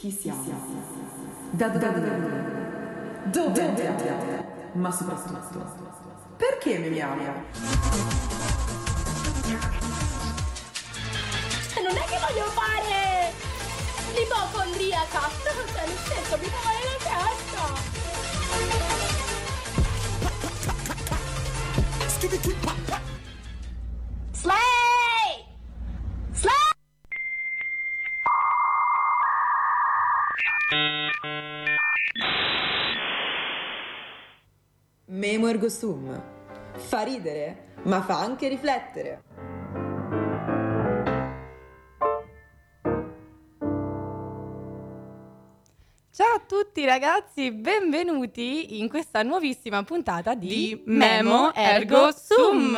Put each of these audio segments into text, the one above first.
Chi siamo? Da dove? Dove andiamo? Ma soprattutto, perché memiamo? Non è che voglio fare l'ipocondriaca, cioè nel senso mi fa male la testa. Memo ergo sum. Fa ridere, ma fa anche riflettere. Tutti ragazzi, benvenuti in questa nuovissima puntata di, di Memo Ergo Sum.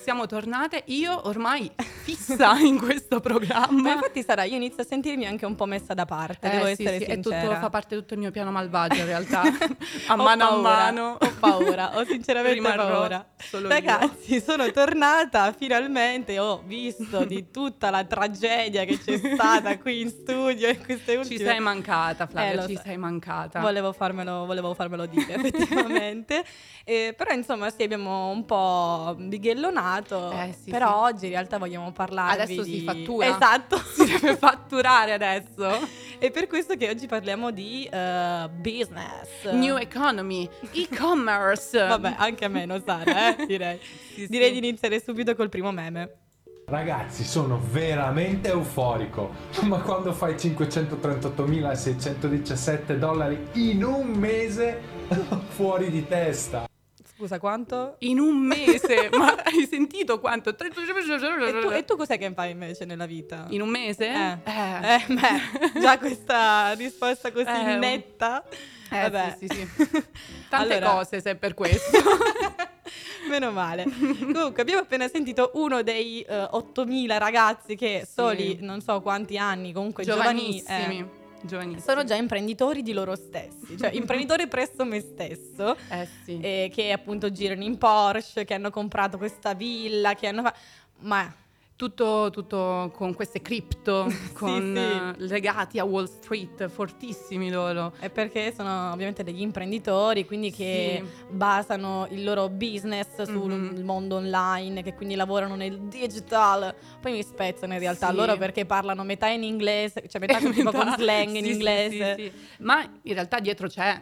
Siamo tornate, io ormai fissa in questo Ma programma. infatti sarà, io inizio a sentirmi anche un po' messa da parte, devo Eh, sì, essere sì, sincera. tutto, fa parte tutto il mio piano malvagio in realtà. a mano a paura, mano. Ho paura, ho sinceramente Rimarrò paura. solo io. Ragazzi, sono tornata finalmente, ho visto di tutta la tragedia che c'è stata qui in studio in queste ultime... Ci sei mancata, Eh, Flavia, lo ci so. Sei mancata. Volevo farmelo, volevo farmelo dire effettivamente, Eh, però insomma sì abbiamo un po' bighellonato, Eh, sì, però sì. oggi in realtà vogliamo parlarvi Adesso di... si fattura. Esatto, Si deve fatturare adesso. è per questo che oggi parliamo di eh, business. New economy, e-commerce. Vabbè, anche a me non Sara, eh, direi. Sì, direi di iniziare subito col primo meme. Ragazzi, sono veramente euforico. Ma quando fai 538.617 dollari in un mese, fuori di testa. Scusa, quanto? In un mese, ma hai sentito quanto? E tu, e tu cos'è che fai invece nella vita? In un mese? Eh, eh, beh, già questa risposta così Eh, netta. Eh, Vabbè. sì, sì, sì. Tante Allora- cose se è per questo. Meno male. Comunque, abbiamo appena sentito uno dei eh, 8000 ragazzi che soli non so quanti anni, comunque giovani, Giovanissimi. eh, Giovanissimi. sono già imprenditori di loro stessi, cioè imprenditore presso me stesso. Eh sì. eh, che appunto girano in Porsche, che hanno comprato questa villa, che hanno fatto. Ma Tutto, tutto con queste cripto, con sì. eh, legati a Wall Street, fortissimi loro. è perché sono ovviamente degli imprenditori, quindi che basano il loro business sul Mhm. mondo online, che quindi lavorano nel digital. Poi mi spezzano in realtà Sì. loro perché parlano metà in inglese, cioè metà con, tipo con Metà- slang in sì, sì, inglese. sì, sì. Ma in realtà dietro c'è,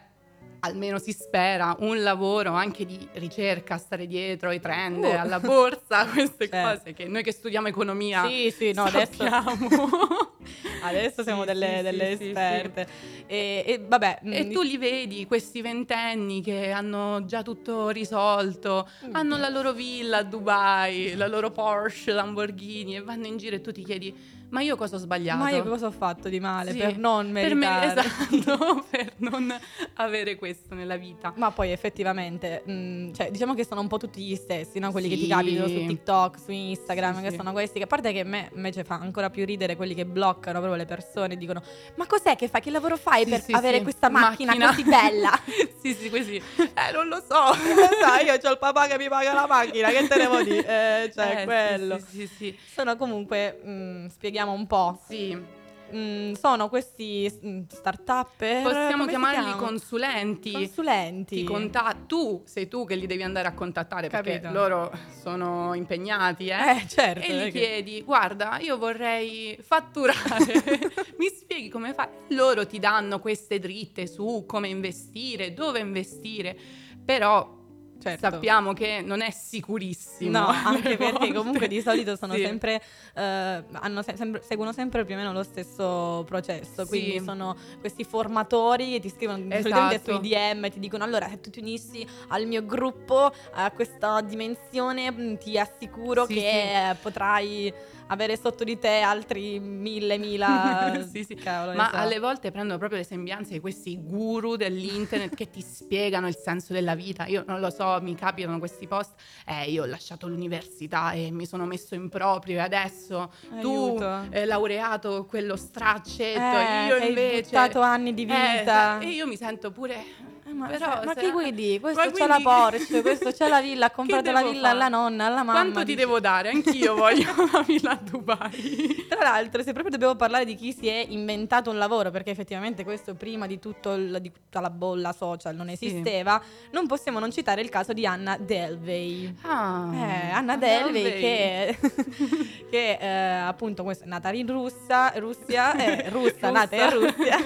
almeno si spera, un lavoro anche di ricerca, stare dietro ai trend, Uh. alla borsa, queste Certo. cose che noi che studiamo economia Sì, sì, no, adesso, sappiamo. adesso siamo Sì, delle, sì, delle sì, sì, esperte. E, e vabbè, E mm, tu li vedi, questi ventenni che hanno già tutto risolto, Mm. hanno la loro villa a Dubai, la loro Porsche, Lamborghini e vanno in giro e tu ti chiedi, ma io cosa ho sbagliato? ma io cosa ho fatto di male Sì, per non per me- meritare? esatto, per non avere questo nella vita. Ma poi effettivamente, mh, cioè, diciamo che sono un po' tutti gli stessi, no? Quelli che ti Sì. capitano su TikTok, su Instagram, Sì, che sì. sono questi. Che a parte che a me invece fa ancora più ridere quelli che bloccano proprio le persone e dicono: Ma cos'è che fai? Che lavoro fai Sì, per sì, avere sì. questa macchina, così bella? sì, sì, così. Eh, non lo so. Sai, io ho il papà che mi paga la macchina, che te ne devo dire? Eh, cioè, Eh, sì, quello. Sì, sì, sì. Sono comunque, mh, spieghiamo un po'. Sì. Mh, sono questi mh, start-upper. Possiamo chiamarli consulenti. consulenti. Ti conta- tu sei tu che li devi andare a contattare perché Capito. loro sono impegnati, eh? Eh, certo. E gli che- chiedi, guarda, io vorrei fatturare, mi spieghi come fai? Loro ti danno queste dritte su come investire, dove investire, però Certo. sappiamo che non è sicurissimo. No, anche alle perché volte. comunque di solito sono Sì. sempre, eh, hanno se- sempre- seguono sempre più o meno lo stesso processo, Sì. quindi sono questi formatori che ti scrivono Esatto. sui DM e ti dicono allora se tu ti unissi al mio gruppo a questa dimensione mh, ti assicuro Sì, che potrai avere sotto di te altri mille, mila... Sì, sì. cavolo, Ma so. alle volte prendono proprio le sembianze di questi guru dell'internet che ti spiegano il senso della vita. Io non lo so, mi capitano questi post. Eh, io ho lasciato l'università e mi sono messo in proprio e adesso tu, Aiuto. eh, laureato quello straccetto, Eh, io che hai invece... buttato anni di Eh, vita. e io mi sento pure... Eh, ma, Però ma se- chi guidi? Questo Ma c'ha la Porsche, questo c'ha la villa, ha comprato la villa alla fare? nonna, alla mamma. Quanto ti devo dare? Anch'io voglio una villa a Dubai. Tra l'altro, se proprio dobbiamo parlare di chi si è inventato un lavoro, perché effettivamente questo prima di, tutto il- di tutta la bolla social non Sì. esisteva, non possiamo non citare il caso di Anna Delvey. Ah, Eh, Anna Delvey che, che, eh, appunto questa è nata in Russia, Russia, eh, russa, nata in Russia,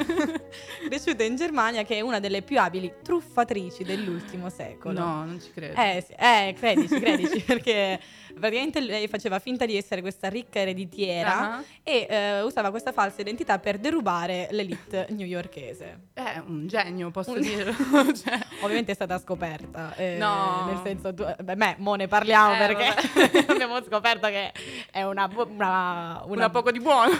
cresciuta in Germania, che è una delle più abili truffatrici dell'ultimo secolo. No, non ci credo. Eh, sì, eh, credici, credici, perché praticamente lei faceva finta di essere questa ricca ereditiera Ah. e eh, usava questa falsa identità per derubare l'elite newyorkese. È un genio, posso Un- dirlo. Cioè, Ovviamente è stata scoperta, eh, No. nel senso, tu, beh, me, mo ne parliamo Eh, perché abbiamo scoperto che è una, bu- una, una poco di buono.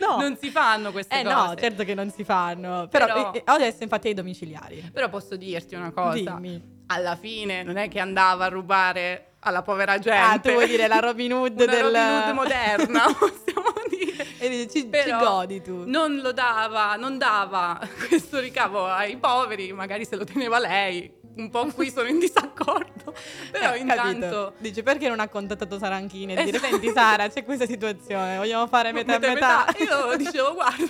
No. Non si fanno queste Eh cose. no, certo che non si fanno, però, Però- eh, adesso infatti ai domiciliari. Però posso dirti una cosa. Dimmi. Alla fine non è che andava a rubare alla povera gente. Ah, tu vuoi dire la Robin Hood Una del... Robin Hood moderna, possiamo dire. E dici, ci, ci Però godi tu. Non lo dava, non dava questo ricavo ai poveri, magari se lo teneva lei. Un po' qui sono in disaccordo. Però Eh, intanto capito. Dici perché non ha contattato Saranchini e dire Esatto. senti Sara c'è questa situazione vogliamo fare metà e metà, Io dicevo, guarda,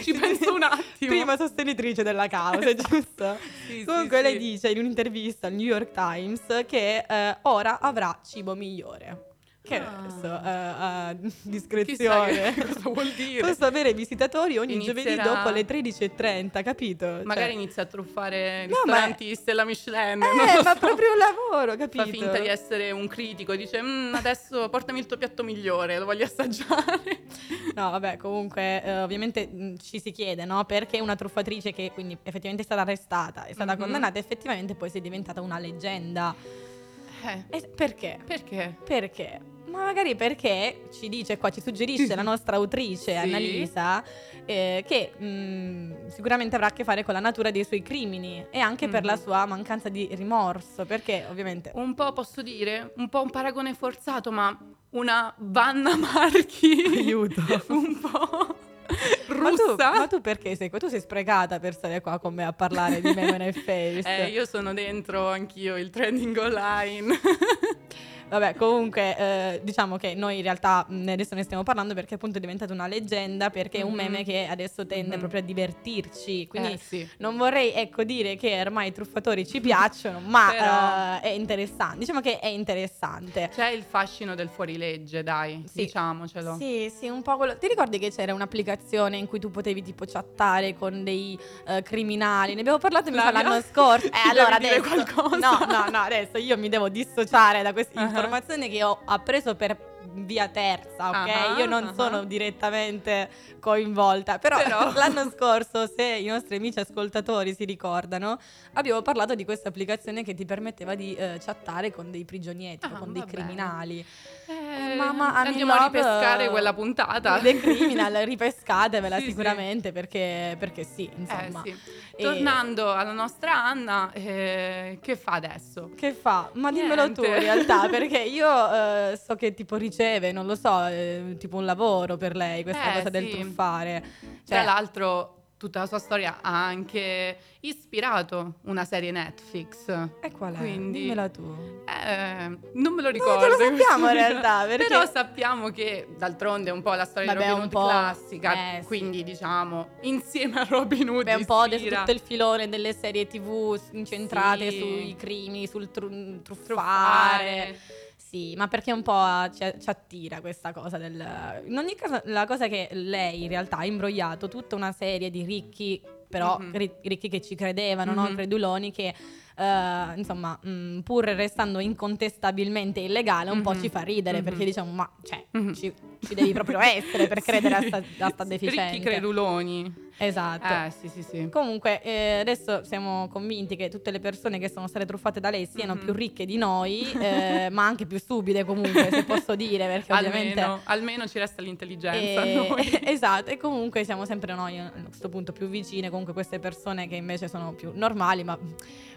ci penso un attimo. prima sostenitrice della causa giusto? Sì, comunque sì, lei sì. dice in un'intervista al New York Times che eh, ora avrà cibo migliore che Ah. adesso a Chissà discrezione cosa vuol dire. Posso avere visitatori ogni giovedì Inizierà- dopo le 13.30, capito? Magari Cioè- inizia a truffare No, ma- ristoranti Stella Michelin. Eh, ma so. proprio un lavoro, capito? Fa finta di essere un critico, dice "Mm, adesso portami il tuo piatto migliore, lo voglio assaggiare. No, vabbè, comunque, eh, ovviamente mh, ci si chiede, no? Perché una truffatrice che quindi effettivamente è stata arrestata, è stata Mhm. condannata, effettivamente poi si è diventata una leggenda. Eh, perché? perché? Perché? Ma magari perché ci dice qua, ci suggerisce la nostra autrice Sì. Annalisa eh, che mh, sicuramente avrà a che fare con la natura dei suoi crimini e anche per la Mhm. sua mancanza di rimorso, perché ovviamente Un po' posso dire, un po' un paragone forzato, ma una Vanna Marchi. Aiuto. un po' Ma tu, russa. ma tu perché sei qua? Tu sei sprecata per stare qua con me a parlare di Memory e Face. Eh, io sono dentro anch'io il trending online. Vabbè, comunque, eh, diciamo che noi in realtà mh, adesso ne stiamo parlando perché appunto è diventata una leggenda, perché è un Mhm. meme che adesso tende Mhm. proprio a divertirci. Quindi Eh, sì. non vorrei, ecco, dire che ormai i truffatori ci piacciono, ma Però- eh, è interessante. Diciamo che è interessante. C'è il fascino del fuorilegge, dai, Sì. diciamocelo. Sì, sì, un po' quello. Ti ricordi che c'era un'applicazione in cui tu potevi tipo chattare con dei eh, criminali? Ne abbiamo parlato mi sa Flavia? l'anno scorso. Eh, allora adesso qualcosa. No, no, no, adesso io mi devo dissociare da queste Ah. Informazioni che ho appreso per via terza, ok? Ah, io non ah. sono direttamente coinvolta, però, Però- l'anno scorso, se i nostri amici ascoltatori si ricordano, abbiamo parlato di questa applicazione che ti permetteva di eh, chattare con dei prigionietti, o Ah, con dei criminali. Eh, Mamma, andiamo a ripescare eh, quella puntata. The Criminal, ripescatevela Sì, sì. sicuramente Perché, perché sì, insomma. Eh, sì. E- Tornando alla nostra Anna, eh, che fa adesso? Che fa? Ma dimmelo tu in Niente. realtà, perché io eh, so che tipo riceve, non lo so, eh, tipo un lavoro per lei, questa Eh, cosa del sì. truffare. Tra Cioè, l'altro, tutta la sua storia ha anche ispirato una serie Netflix. e qual è? Quindi- Dimmela tu. Eh, non me lo Non ricordo. lo sappiamo in realtà, perché- Però sappiamo che d'altronde è un po' la storia Vabbè, di Robin Hood classica. eh, sì. quindi, diciamo, insieme a Robin Hood. Beh, un po' ispira. tutto il filone delle serie tv incentrate Sì. sui crimini, sul tru- truffare. Truffare. Sì, ma perché un po' ci, ci attira questa cosa del... In ogni caso, la cosa è che lei in realtà ha imbrogliato tutta una serie di ricchi, però Mhm. ri- ricchi che ci credevano, no? Mhm. creduloni che... eh, insomma, mh, pur restando incontestabilmente illegale, un po' Mhm. ci fa ridere Mhm. perché diciamo, ma cioè, Mhm. ci, ci devi proprio essere per credere Sì. a sta, a sta deficiente. Ricchi creduloni. Esatto. Eh, sì, sì, sì. Comunque, eh, adesso siamo convinti che tutte le persone che sono state truffate da lei siano Mhm. più ricche di noi, eh, ma anche più stupide comunque, se posso dire, perché ovviamente... Almeno, almeno ci resta l'intelligenza. a Eh, esatto, e comunque siamo sempre noi a questo punto più vicine, comunque queste persone che invece sono più normali, ma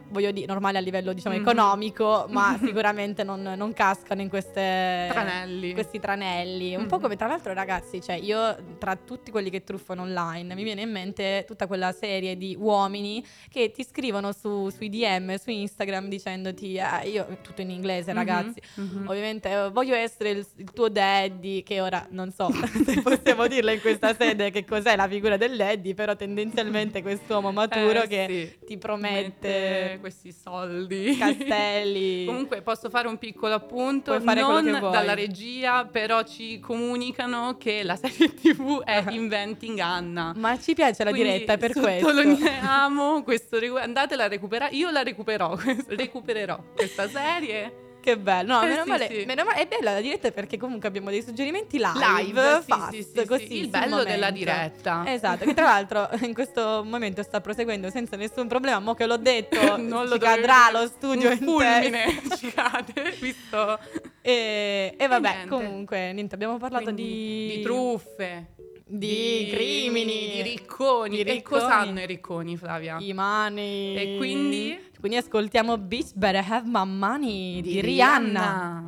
voglio dire, normali a livello diciamo Mhm. economico, ma sicuramente non, non cascano in queste Tranelli. questi tranelli. Un po' Mhm. come tra l'altro, ragazzi, cioè io tra tutti quelli che truffano online mi viene in mente tutta quella serie di uomini che ti scrivono su, sui DM, su Instagram dicendoti, "Ah, io tutto in inglese, Mhm, ragazzi. mhm. Ovviamente eh, voglio essere il, il tuo daddy, che ora non so se possiamo dirlo in questa sede che cos'è la figura del daddy, però tendenzialmente quest'uomo maturo Eh, che sì. ti promette Mette questi soldi. castelli. Comunque posso fare un piccolo appunto, Puoi fare non dalla regia, però ci comunicano che la serie TV è Inventing Anna. Ma ci piace la Quindi diretta per questo. Sottolineiamo questo recu- andatela a recuperare. Io la recuperò, recupererò questa serie. Che bello, no, Eh, meno, sì, male, sì. meno male- è bella la diretta perché comunque abbiamo dei suggerimenti live, Live, fast, sì, sì, sì, così il bello della momento. diretta. Esatto, che tra l'altro in questo momento sta proseguendo senza nessun problema, mo che l'ho detto, non lo cadrà lo studio in fulmine ci cade, visto E, e vabbè, niente. comunque, niente, abbiamo parlato Quindi, di... di truffe, di crimini, di ricconi. di E ricconi. cosa hanno i ricconi, Flavia? i money. E quindi? Quindi ascoltiamo Bitch Better Have My Money di, Rihanna.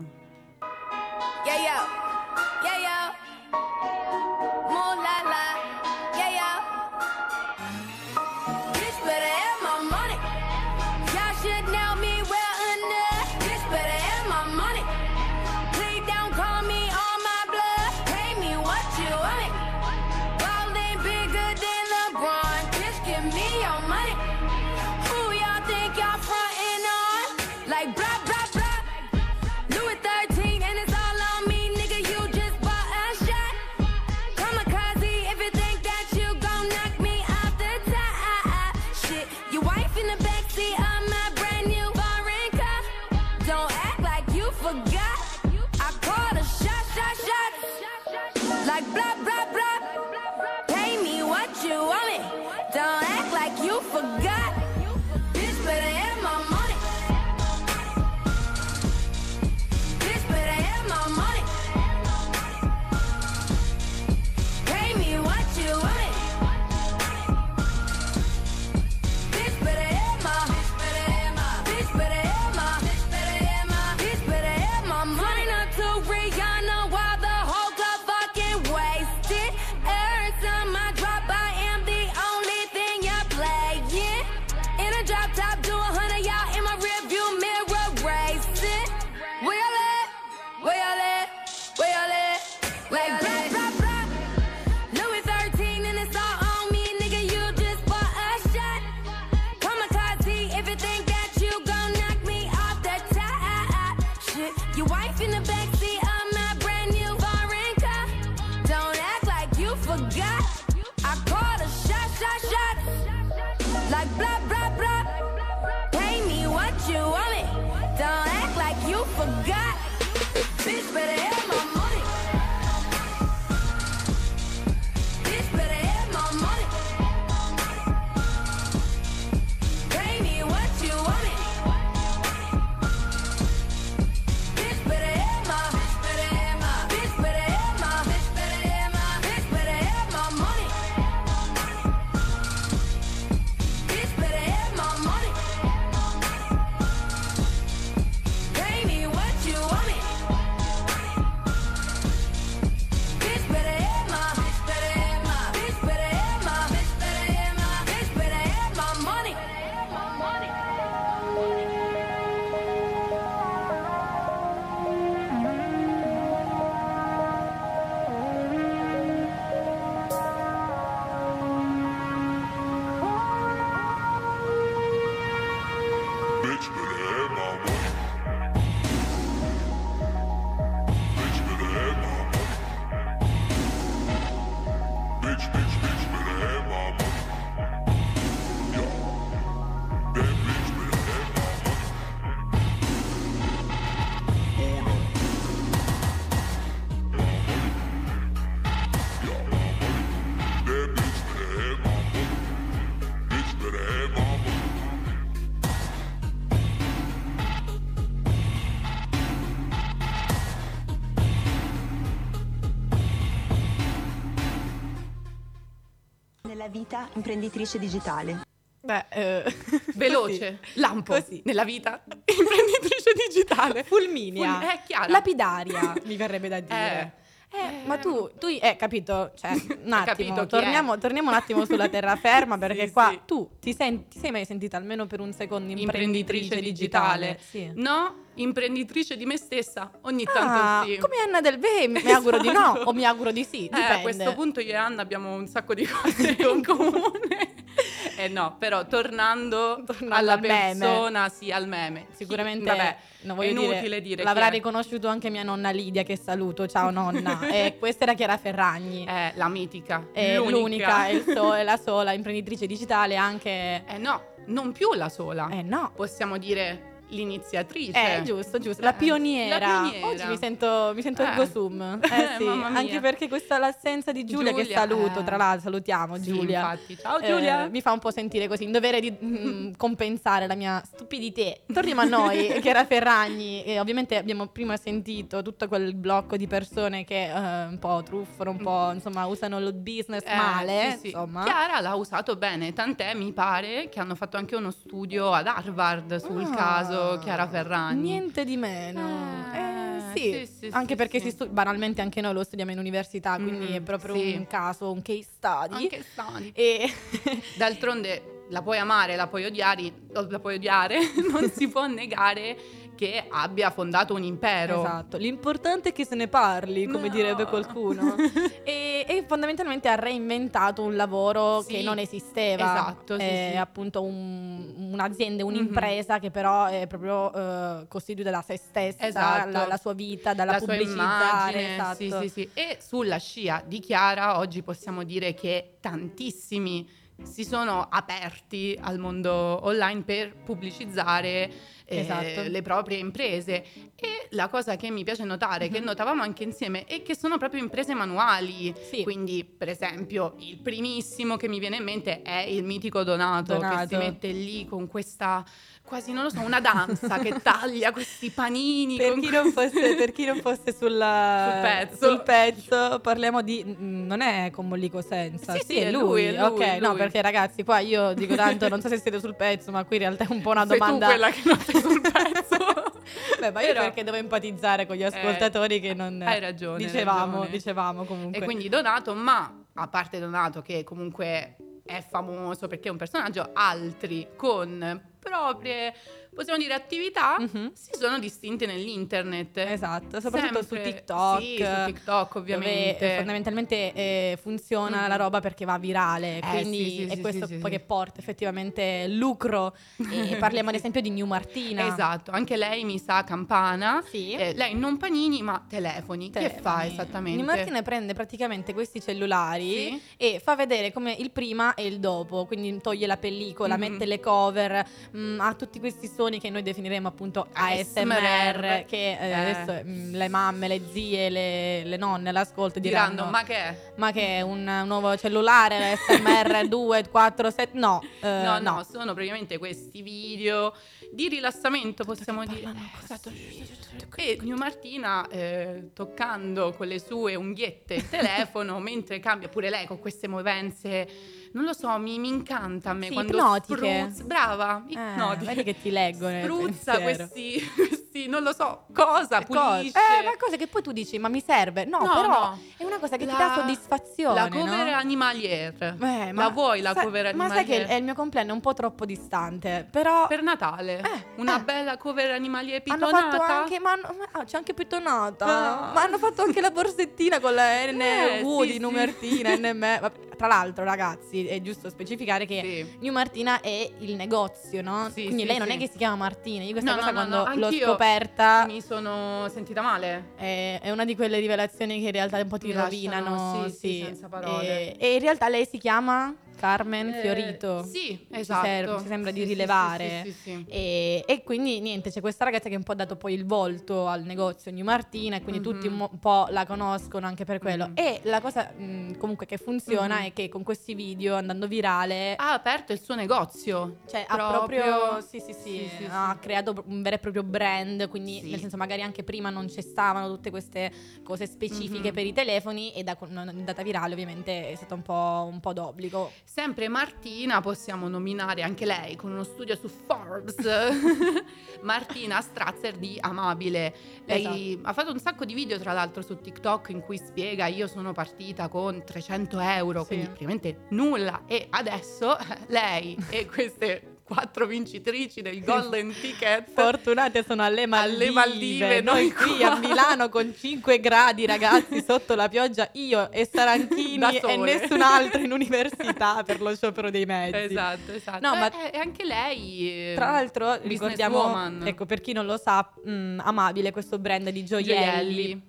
Yeah, yo. Yeah, Nella vita imprenditrice digitale. Beh, eh, Veloce, lampo, Così. nella vita, imprenditrice digitale. Fulminia. Ful- eh, Chiara. Lapidaria, mi verrebbe da dire. Eh. Eh, ma tu, tu, eh, capito, cioè, un attimo, torniamo, torniamo un attimo sulla terraferma perché Sì, qua sì. tu ti, senti, ti sei mai sentita almeno per un secondo imprenditrice imprenditrice digitale. Sì. No, imprenditrice di me stessa, ogni tanto Ah, sì. come Anna Del Vey, mi auguro di no o mi auguro di sì, Eh, a questo punto io e Anna abbiamo un sacco di cose in comune. Eh no, però tornando, Tornando alla al meme. persona, sì, al meme. Sicuramente Chi- vabbè, non è inutile dire, dire, l'avrà riconosciuto anche mia nonna Lidia che saluto, ciao nonna. e questa era Chiara Ferragni. Eh, la mitica, È l'unica. l'unica, è il so- la sola imprenditrice digitale anche Eh no, non più la sola. Eh no. Possiamo dire l'iniziatrice. Eh, giusto, giusto. La pioniera. la pioniera. Oggi mi sento, mi sento Eh. ergo sum. Eh, Eh, sì. Anche perché questa l'assenza di Giulia, che Giulia, saluto, eh. tra l'altro salutiamo Sì, Giulia. infatti. Ciao Eh, Giulia. mi fa un po' sentire così, in dovere di mm, compensare la mia stupidità. Torniamo a noi, che era Ferragni. E ovviamente abbiamo prima sentito tutto quel blocco di persone che eh, un po' truffano, un po' insomma usano lo business male. sì. Insomma. Chiara l'ha usato bene, tant'è mi pare che hanno fatto anche uno studio ad Harvard sul Ah, caso Chiara Ferragni. Niente di meno. Eh, Eh, sì. sì, sì, anche perché stu- banalmente anche noi lo studiamo in università, quindi Mm, è proprio un caso, un case study. Anche stani. E D'altronde la puoi amare, la puoi odiare, la puoi odiare, non si può negare che abbia fondato un impero. Esatto, l'importante è che se ne parli, come No. direbbe qualcuno. e, e fondamentalmente ha reinventato un lavoro Sì, che non esisteva. esatto, sì, È sì. appunto un- un'azienda, Mhm. un'impresa che però è proprio eh, costituita da se stessa, Esatto. la, la sua vita, dalla la sua pubblicizzare. immagine, esatto. sì, sì, sì. E sulla scia di Chiara oggi possiamo dire che tantissimi si sono aperti al mondo online per pubblicizzare eh, Esatto. le proprie imprese e la cosa che mi piace notare, che Mhm. notavamo anche insieme, è che sono proprio imprese manuali. Sì. Quindi, per esempio, il primissimo che mi viene in mente è il mitico Donato, che Donato. si mette lì con questa quasi non lo so, una danza che taglia questi panini Per con chi, non fosse, per chi non fosse sulla- Sul pezzo. sul pezzo, parliamo di. Non è con Mollico Senza. Sì, Sì, sì, è lui. lui, è lui, ok, è no, lui. perché ragazzi, qua io dico tanto, non so se siete sul pezzo, ma qui in realtà è un po' una Sei domanda. tu quella che non sei sul pezzo. Beh, ma io Però- perché devo empatizzare con gli ascoltatori che non. hai ragione, Dicevamo, ragione. dicevamo comunque. E quindi Donato, ma a parte Donato che comunque è famoso perché è un personaggio, altri con proprie, possiamo dire, attività Mhm. si sono distinti nell'internet. Esatto, soprattutto Sempre- su TikTok. Sì, su TikTok ovviamente. fondamentalmente eh, funziona Mhm. la roba perché va virale, Eh, quindi sì, sì, è sì, questo poi che porta effettivamente lucro. E parliamo ad esempio di New Martina. Esatto, anche lei mi sa campana. Sì. Eh, lei non panini ma telefoni. Che fa Telefoni. esattamente? New Martina prende praticamente questi cellulari e fa vedere come il prima e il dopo, quindi toglie la pellicola, Mhm. mette le cover, mm, ha tutti questi suoni che noi definiremo appunto ASMR, ASMR, che eh, eh. adesso mm, le mamme, le zie, le, le nonne l'ascolto diranno Diranno, ma che è? ma che è un, un nuovo cellulare, l'SMR 2, 4, 7, no, eh, no, no, sono praticamente questi video di rilassamento, possiamo dire. Eh, esatto. E New Martina eh, toccando con le sue unghiette il telefono mentre cambia pure lei con queste movenze. Non lo so, mi, mi incanta a me Sì, quando ipnotiche. spruzza- brava, Eh, ipnotiche. vedi che ti leggo nel Spruzza questi, questi, non lo so, cosa, Cose- pulisce. Eh, ma cose che poi tu dici, ma mi serve? No, No, però no. è una cosa che ti La- dà soddisfazione. La cover no? animalier. Eh, la vuoi la sai- cover Ma animalier? sai che il mio compleanno è un po' troppo distante, però Per Natale, Eh, una eh. bella cover animalier hanno pitonata. fatto anche, ma hanno- ma- ah, c'è anche pitonata, Ah. ma hanno fatto anche la borsettina con la NV Eh, sì, di sì. Numertina, NM. Vabbè, Tra l'altro, ragazzi, è giusto specificare che Sì. New Martina è il negozio, no? Sì, Quindi sì, lei non è che si chiama Martina. Io questa No, cosa no, no, quando no, l'ho anch'io scoperta Mi sono sentita male. è, è una di quelle rivelazioni che in realtà un po' ti Mi lasciano, rovinano. sì, sì, senza parole. E, e in realtà lei si chiama Carmen Eh, Fiorito. Sì, Ci esatto. ci sembra Sì, di rilevare. Sì, sì. E, e quindi niente, c'è questa ragazza che un po' ha dato poi il volto al negozio New Martina e quindi Mhm. tutti un, mo- un po' la conoscono anche per quello. Mhm. E la cosa mh, comunque che funziona Mhm. è che con questi video andando virale Ha aperto il suo negozio. cioè, ha proprio- proprio sì, sì, sì, ha creato un vero e proprio brand, quindi nel senso magari anche prima non ci stavano tutte queste cose specifiche Mhm. per i telefoni e da andata virale ovviamente è stato un po', un po' d'obbligo. Sempre Martina possiamo nominare anche lei con uno studio su Forbes, Martina Strazzer di Amabile. Lei ha fatto un sacco di video tra l'altro su TikTok in cui spiega io sono partita con 300 euro, Sì. quindi praticamente nulla e adesso lei e queste quattro vincitrici del Golden Ticket Fortunate sono alle Maldive. Alle Maldive, noi noi qui qua. a Milano con 5 gradi, ragazzi, sotto la pioggia, io e Saranchini e nessun altro in università per lo sciopero dei mezzi. Esatto, esatto. No, ma- Eh, e anche lei eh, Tra l'altro, ricordiamo, ecco, per chi non lo sa, mh, Amabile, questo brand di gioielli, Gioielli.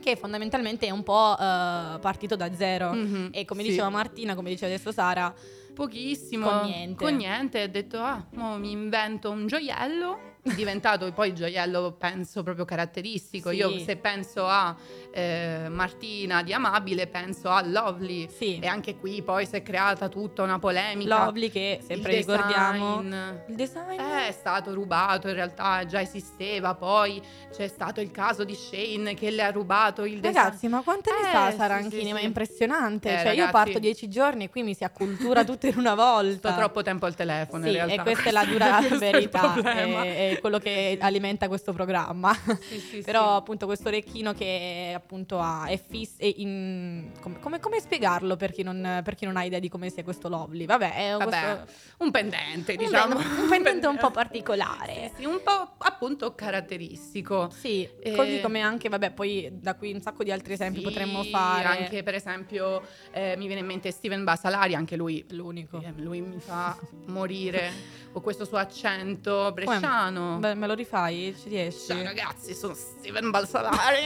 che fondamentalmente è un po' eh, partito da zero. Mhm, E come sì. diceva Martina, come diceva adesso Sara, Pochissimo. Con niente. Con niente. Ha detto, ah, mi invento un gioiello. È diventato poi il gioiello, penso, proprio caratteristico. Sì. Io se penso a eh, Martina di Amabile, penso a Lovely. sì, E anche qui poi si è creata tutta una polemica. Lovely che sempre Il ricordiamo... design. Il design? Eh, È stato rubato, in realtà già esisteva, poi c'è stato il caso di Shane che le ha rubato il design. Ragazzi, ma quante ne Eh, sa sì, Saranchini? sì, Ma è sì. impressionante. Eh, cioè, io ragazzi. parto dieci giorni e qui mi si accultura tutto in una volta. Sto troppo tempo al telefono Sì, in realtà. e questa è la dura verità, è, è quello che alimenta questo programma. Sì, sì, Però sì. appunto questo orecchino che appunto ha, è fisso, in- come, come- spiegarlo per chi, non, per chi non ha idea di come sia questo Lovely? Vabbè, è Vabbè, questo- un pendente, un diciamo. pendente- un pendente un po' particolare. Sì, un po' appunto caratteristico. Sì, Eh, così come anche, vabbè, poi da qui un sacco di altri esempi Sì, potremmo fare. Anche per esempio eh, mi viene in mente Steven Basalari, anche lui l'unico. eh, lui mi fa morire con questo suo accento bresciano. Beh, me lo rifai? Ci riesci? Ciao ragazzi, sono Steven Balsalari.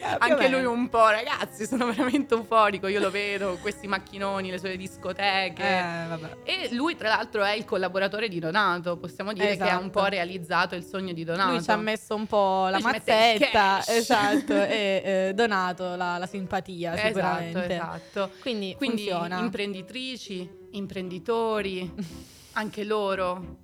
Anche lui un po', ragazzi, sono veramente euforico. Io lo vedo, questi macchinoni, le sue discoteche. Eh. E lui, tra l'altro, è il collaboratore di Donato. Possiamo dire che ha un Esatto. po' realizzato il sogno di Donato. Lui ci ha messo un po' la Lui mazzetta, esatto, e eh, donato la, la simpatia Esatto, sicuramente. esatto. Quindi, Quindi funziona. imprenditrici, imprenditori, anche loro,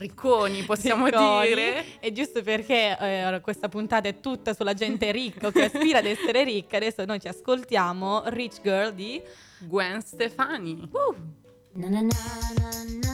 ricconi, possiamo Ricconi. dire. E giusto perché eh, questa puntata è tutta sulla gente ricca o che aspira ad essere ricca, adesso noi ci ascoltiamo Rich Girl di Gwen Stefani. Na na na na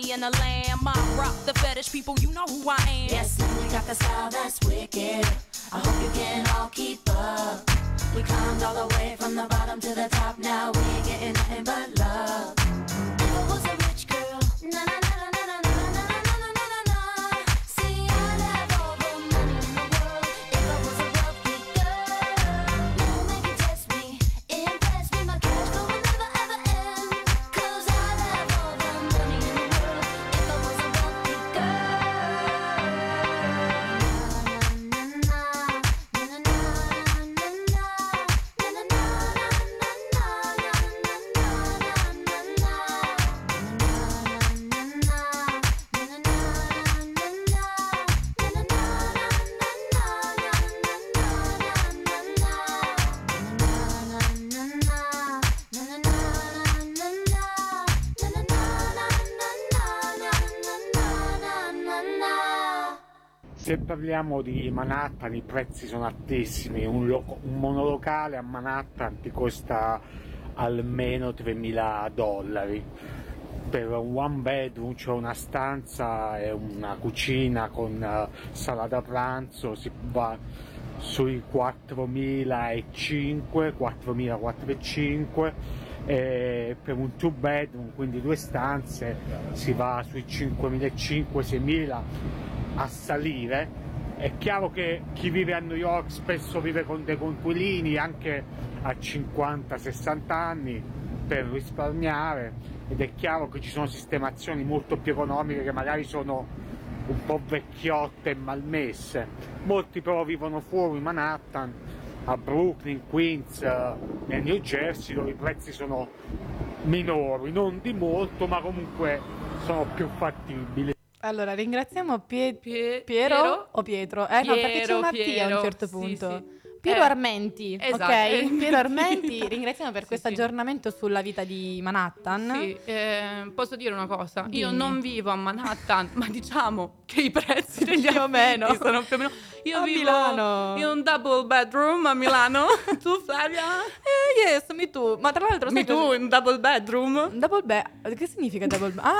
Stefani and the Lamb. I rock the fetish people. You know who I am. Yes, you got the style that's Se parliamo di Manhattan i prezzi sono altissimi, un, lo- un monolocale a Manhattan ti costa almeno 3.000 dollari. Per un one bedroom c'è una stanza e una cucina con eh, sala da pranzo, si va sui 4.005, 4.405 e per un two bedroom, quindi due stanze, si va sui 5.500, 6.000 a salire. È chiaro che chi vive a New York spesso vive con dei coinquilini anche a 50-60 anni per risparmiare ed è chiaro che ci sono sistemazioni molto più economiche che magari sono un po' vecchiotte e malmesse. Molti però vivono fuori Manhattan, a Brooklyn, Queens, eh, nel New Jersey dove i prezzi sono minori, non di molto, ma comunque sono più fattibili. Allora, ringraziamo Pie- Pie- Piero, Piero? o Pietro? Eh no, perché c'è Piero, una P a Piero, un certo sì, punto. sì. Piero Eh, Armenti, esatto. ok? Piero Armenti, ringraziamo per Sì, questo sì. aggiornamento sulla vita di Manhattan. Sì, eh, posso dire una cosa? Io Dimmi. non vivo a Manhattan, ma diciamo che i prezzi degli Più o meno. sono più o meno. Io A vivo Milano. in un double bedroom a Milano. tu, Flavia? Eh, yes, mi tu. Ma tra l'altro, Mi tu cosa- in double bedroom? Double bed, che significa double bed? Ah,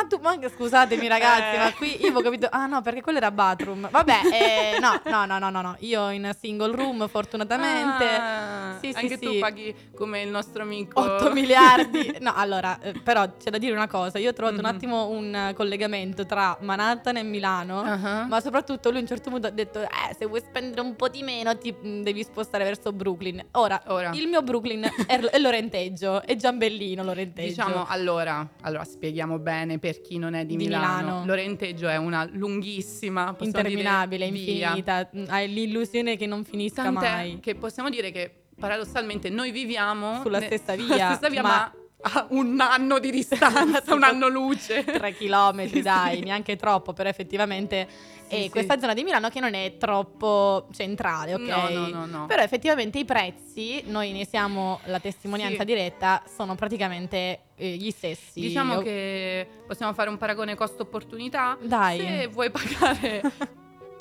ah, tu, ma scusatemi ragazzi, Eh. ma qui io avevo capito. Ah no, perché quello era bathroom. Vabbè, eh, no, no, no, no, no, no. Io in single room, fortunatamente. Ah, Sì, sì, anche sì. tu paghi come il nostro amico 8 miliardi. No, allora, eh, però c'è da dire una cosa. Io ho trovato un Mhm. attimo un collegamento tra Manhattan e Milano. Ah. Ma soprattutto lui a un certo punto ha detto: Eh, se vuoi spendere un po' di meno, ti mh, devi spostare verso Brooklyn. Ora, Ora. il mio Brooklyn è, è Lorenteggio, è Giambellino Lorenteggio. Diciamo allora, allora spieghiamo bene per chi non è di, Di Milano. Milano. Lorenteggio è una lunghissima, interminabile, dire, infinita. mh, Hai l'illusione che non finisca Tant'è mai. che possiamo dire che paradossalmente noi viviamo Sulla ne- stessa sulla via, stessa via, ma- ma... a un anno di distanza, un anno luce. Tre chilometri, Sì, dai, sì. neanche troppo, però effettivamente Sì, è questa zona di Milano che non è troppo centrale, ok? No, no, no, no. Però effettivamente i prezzi, noi ne siamo la testimonianza diretta, sono praticamente eh, gli stessi. Diciamo Io- che possiamo fare un paragone costo-opportunità. Dai. Se vuoi pagare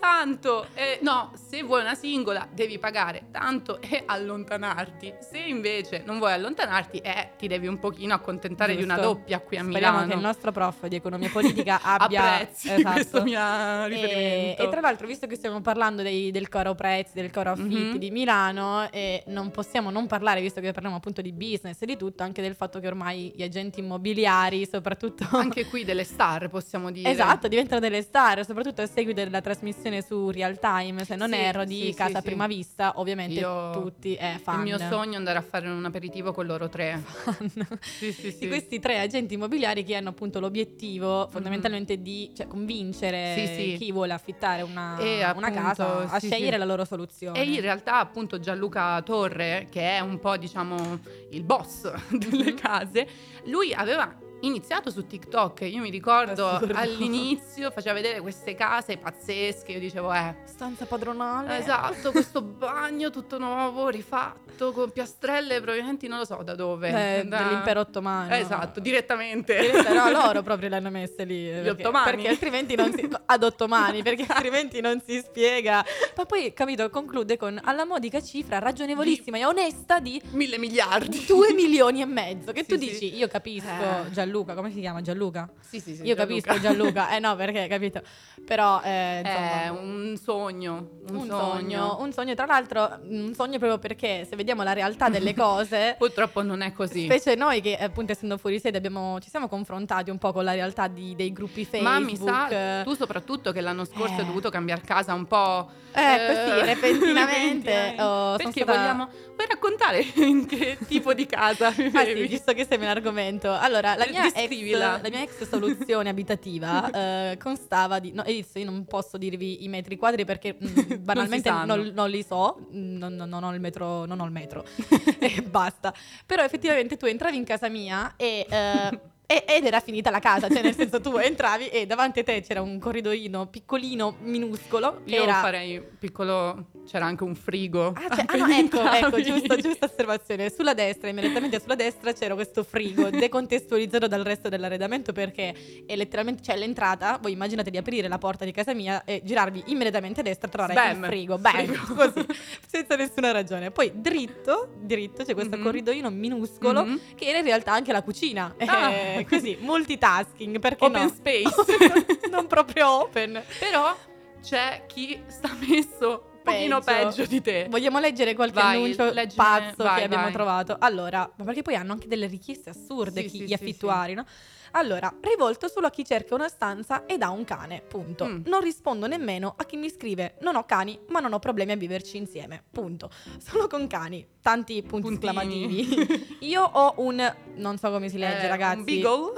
tanto, eh, no, se vuoi una singola devi pagare tanto e allontanarti. Se invece non vuoi allontanarti, eh, ti devi un pochino accontentare di una Giusto. doppia qui a Speriamo Milano. che il nostro prof di economia politica abbia Apprezzi esatto. questo mio E, riferimento. e tra l'altro, visto che stiamo parlando dei- del coro prezzi, del coro affitti Mhm. di Milano, eh, non possiamo non parlare, visto che parliamo appunto di business e di tutto, anche del fatto che ormai gli agenti immobiliari, soprattutto Anche qui delle star, possiamo dire. Esatto, diventano delle star, soprattutto a seguito della trasmissione su Real Time, se non Sì, erro, di sì, Casa sì. Prima Vista, ovviamente Io- tutti eh, fan. Il mio sogno è andare a fare un aperitivo con loro tre. Sì, Di questi tre agenti immobiliari che hanno appunto l'obiettivo fondamentalmente di cioè, convincere chi vuole affittare una, E una appunto, casa a scegliere la loro soluzione. E in realtà appunto Gianluca Torre, che è un po' diciamo il boss delle Mhm. case, lui aveva iniziato su TikTok. Io mi ricordo all'inizio faceva vedere queste case pazzesche. Io dicevo, eh, Stanza padronale. esatto, questo bagno tutto nuovo, rifatto, con piastrelle provenienti non lo so da dove. Eh, Da- dell'impero ottomano. Esatto, direttamente. Diretta- No, loro proprio le hanno messe lì. Gli perché, ottomani? Perché altrimenti non si. Ad ottomani, perché altrimenti non si spiega. Ma poi, capito, conclude con alla modica cifra ragionevolissima e onesta di Mille miliardi. 2 milioni e mezzo. Che Sì, tu sì. dici, io capisco Eh. Gianluca, come si chiama Gianluca? Sì, sì, sì, io Gianluca. capisco Gianluca, eh no, perché capito. Però, eh, insomma, È un sogno. Un, un sogno. sogno, un sogno, tra l'altro, un sogno proprio perché se vediamo la realtà delle cose, Purtroppo non è così. specie noi che appunto essendo fuori sede abbiamo, ci siamo confrontati un po' con la realtà di- dei gruppi Facebook. Ma mi sa, tu soprattutto che l'anno scorso Eh. hai dovuto cambiare casa un po'... Eh, così, repentinamente, repentinamente. oh, Perché stata- vogliamo... Vuoi raccontare in che tipo di casa Ah sì, visto che sei nell'argomento. Allora, la mia, ex, Descrivila. la mia ex soluzione abitativa eh, constava di... No, adesso io non posso dirvi i metri quadri perché mm, banalmente sanno. non, non li so, non, non- non ho il metro, non ho il metro e basta. Però effettivamente tu entravi in casa mia e... eh, e- ed era finita la casa, cioè nel senso tu entravi e davanti a te c'era un corridoino piccolino, minuscolo, Io era... farei piccolo... C'era anche un frigo. Ah, cioè- ah, no, ecco, ecco, giusto, giusta osservazione. Sulla destra, immediatamente sulla destra c'era questo frigo decontestualizzato dal resto dell'arredamento perché è letteralmente, cioè l'entrata, voi immaginate di aprire la porta di casa mia e girarvi immediatamente a destra e trovare Bam. il frigo, bam, Frigo. così, senza nessuna ragione. Poi dritto, dritto c'è questo Mhm. corridoino minuscolo Mhm. che era in realtà anche la cucina. Ah. Eh, così, multitasking, perché Open no? space. non proprio open. Però c'è chi sta messo un pochino Peggio. di te. Vogliamo leggere qualche Vai, annuncio leggine- pazzo vai, che abbiamo vai. trovato? Allora, ma perché poi hanno anche delle richieste assurde Sì, chi- sì, gli sì, affittuari, no? Allora, rivolto solo a chi cerca una stanza ed ha un cane, punto. Mm. Non rispondo nemmeno a chi mi scrive non ho cani, ma non ho problemi a viverci insieme, punto. Solo con cani, tanti punti Puntini. esclamativi. Io ho un, non so come si legge Eh, ragazzi. Un beagle?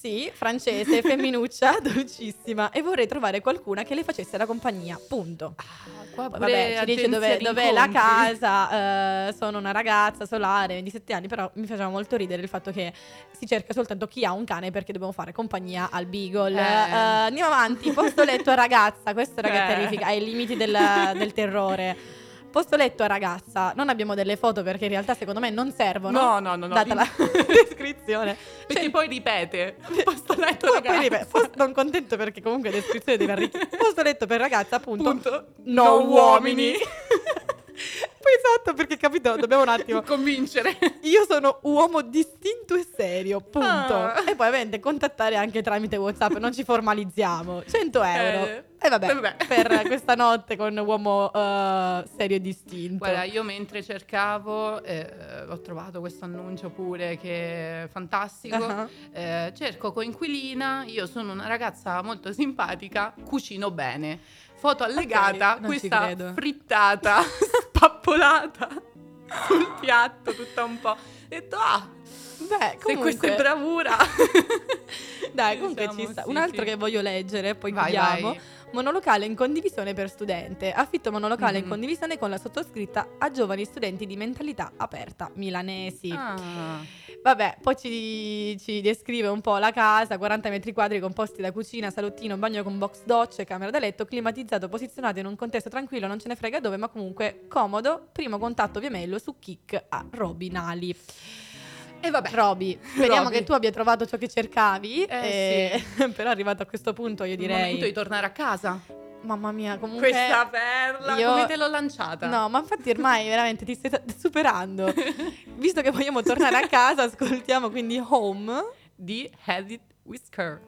Sì, francese, femminuccia, dolcissima e vorrei trovare qualcuna che le facesse la compagnia, punto. Qua pure Vabbè, ci dice dov'è, dov'è la casa, eh, sono una ragazza solare, 27 anni, però mi faceva molto ridere il fatto che si cerca soltanto chi ha un cane perché dobbiamo fare compagnia al beagle. Eh. Eh, andiamo avanti, posto letto ragazza, questo che Eh. terrifica, ai limiti del, del terrore. Posto letto a ragazza, non abbiamo delle foto perché in realtà secondo me non servono. No, no, no, no. Data la descrizione. Perché Cioè, poi ripete. Posto letto poi- ragazza. poi ripeto, posto- non contento perché comunque descrizione deve arricchire. Posto letto per ragazza, appunto. Punto. No, No uomini. uomini. Poi esatto, perché capito, dobbiamo un attimo. Convincere. Io sono uomo distinto e serio, punto. Ah. E poi ovviamente contattare anche tramite WhatsApp, non ci formalizziamo. 100 euro. Eh, e vabbè, vabbè. per questa notte con uomo eh, serio e distinto. Guarda, io mentre cercavo eh, ho trovato questo annuncio pure che è fantastico. Ah. Eh, cerco coinquilina, io sono una ragazza molto simpatica, cucino bene. Foto allegata, ci questa frittata, spappolata sul piatto, tutta un po'. Ho detto, ah, Beh, se comunque, questa è bravura. Dai, comunque Diciamo, ci sta. sì, Un altro sì. che voglio leggere, poi Vai, chiudiamo. vai. Monolocale in condivisione per studente. Affitto monolocale in Mhm. condivisione con la sottoscritta a giovani studenti di mentalità aperta, milanesi. Ah. Vabbè, poi ci, ci descrive un po' la casa, 40 metri quadri composti da cucina, salottino, bagno con box docce, camera da letto, climatizzato, posizionato in un contesto tranquillo, non ce ne frega dove, ma comunque comodo. Primo contatto via mail su Kik a Robinali. E vabbè. Roby, speriamo Roby. che tu abbia trovato ciò che cercavi. Eh, e- Però arrivato a questo punto io Il momento di direi... tornare a casa. Mamma mia, comunque... Questa perla, io- come te l'ho lanciata? No, ma infatti ormai veramente ti stai superando. Visto che vogliamo tornare a casa, ascoltiamo quindi Home. Di Edith Whisker.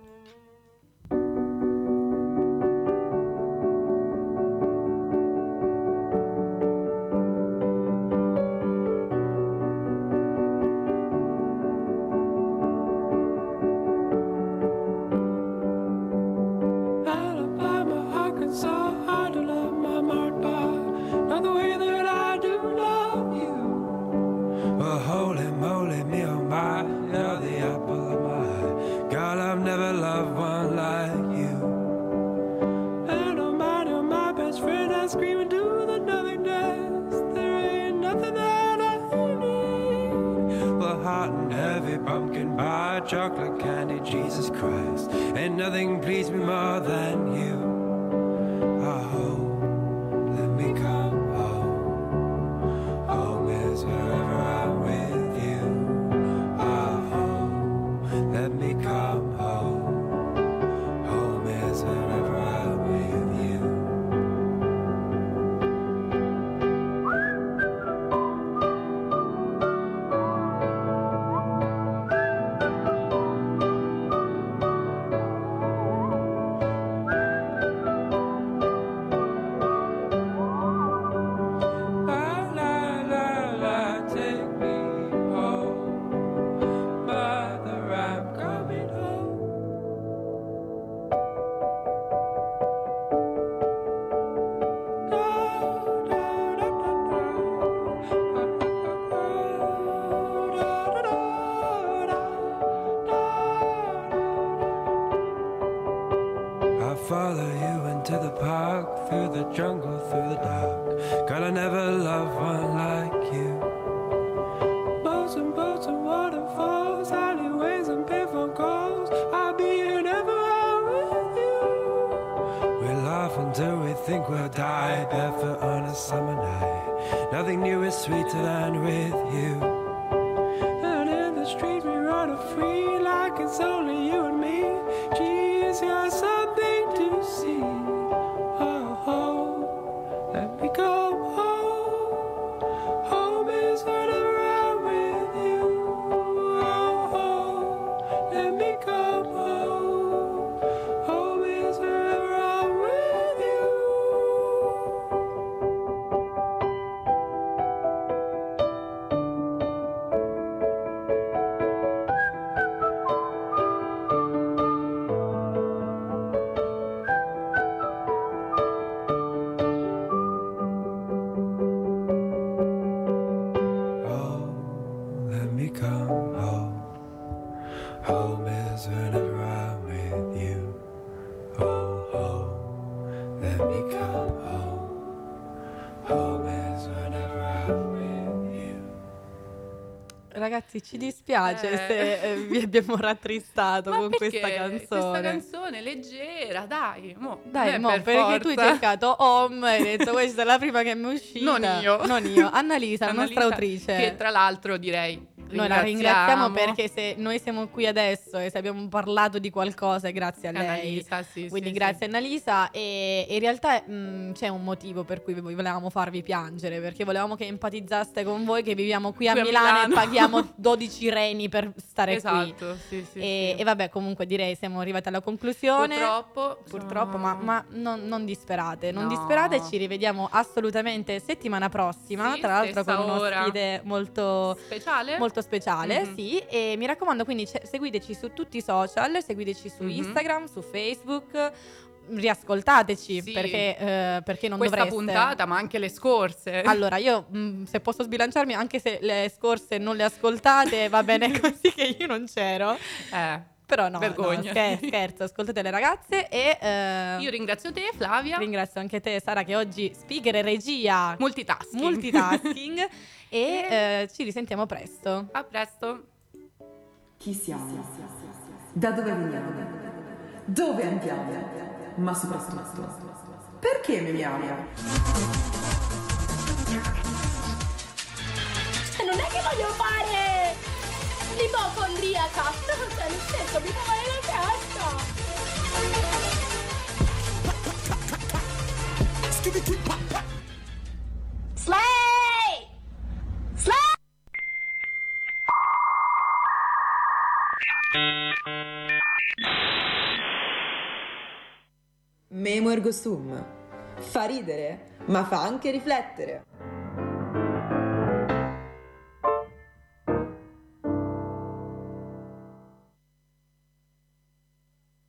Well, holy moly, me oh my, you're the apple of my eye. God, I've never loved one like you. And oh my, oh my best friend, I scream into the nothingness. There ain't nothing that I need. Well, hot and heavy pumpkin pie, chocolate candy, Jesus Christ. Ain't nothing pleased me more than you. Through the jungle, through the dark. God, I never loved one like you. Boats and boats and waterfalls, alleyways and payphone calls. I'll be here never out with you. We laugh until we think we'll die, barefoot on a summer night. Nothing new is sweeter than with you. And in the streets we run free like it's only you ci dispiace Eh. se eh, vi abbiamo rattristato con questa canzone. Questa canzone leggera, dai, mo. Dai, Eh, mo, per perché tu hai forza. cercato Home e hai detto questa è la prima che mi è uscita. Non io. Non io. Annalisa, la nostra autrice. Che tra l'altro direi Noi la ringraziamo perché se noi siamo qui adesso e se abbiamo parlato di qualcosa è grazie a lei. Annalisa, sì, Quindi sì, grazie Annalisa e e in realtà mh, c'è un motivo per cui volevamo farvi piangere perché volevamo che empatizzaste con voi che viviamo qui a Qui a Milano, Milano. e paghiamo 12 reni per stare qui. Esatto, sì, sì, E, sì. e vabbè, comunque direi siamo arrivati alla conclusione. Purtroppo, Purtroppo, sono- ma, ma non, non disperate, non No. disperate, ci rivediamo assolutamente settimana prossima, Sì, tra l'altro con ora. ospite molto, Speciale? molto speciale, Mhm. sì, e mi raccomando quindi ce- seguiteci su tutti i social, seguiteci su Mhm. Instagram, su Facebook, riascoltateci Sì. perché, eh, perché non Questa dovreste. puntata, ma anche le scorse. Allora, io mh, se posso sbilanciarmi, anche se le scorse non le ascoltate, va bene così che io non c'ero. Eh, Però no, Vergogna. no, scher- scherzo, ascoltate le ragazze e eh, io ringrazio te, Flavia. ringrazio anche te Sara che oggi speaker e regia Multitasking. multitasking e eh, ci risentiamo presto. A presto. Chi siamo? Da dove veniamo? Dove andiamo? Ma soprattutto, perché memiamo? Non è che voglio fare l'ipocondriaca. No, cioè, nel senso, mi fa male la testa. Slay! Memo ergo sum. Fa ridere, ma fa anche riflettere.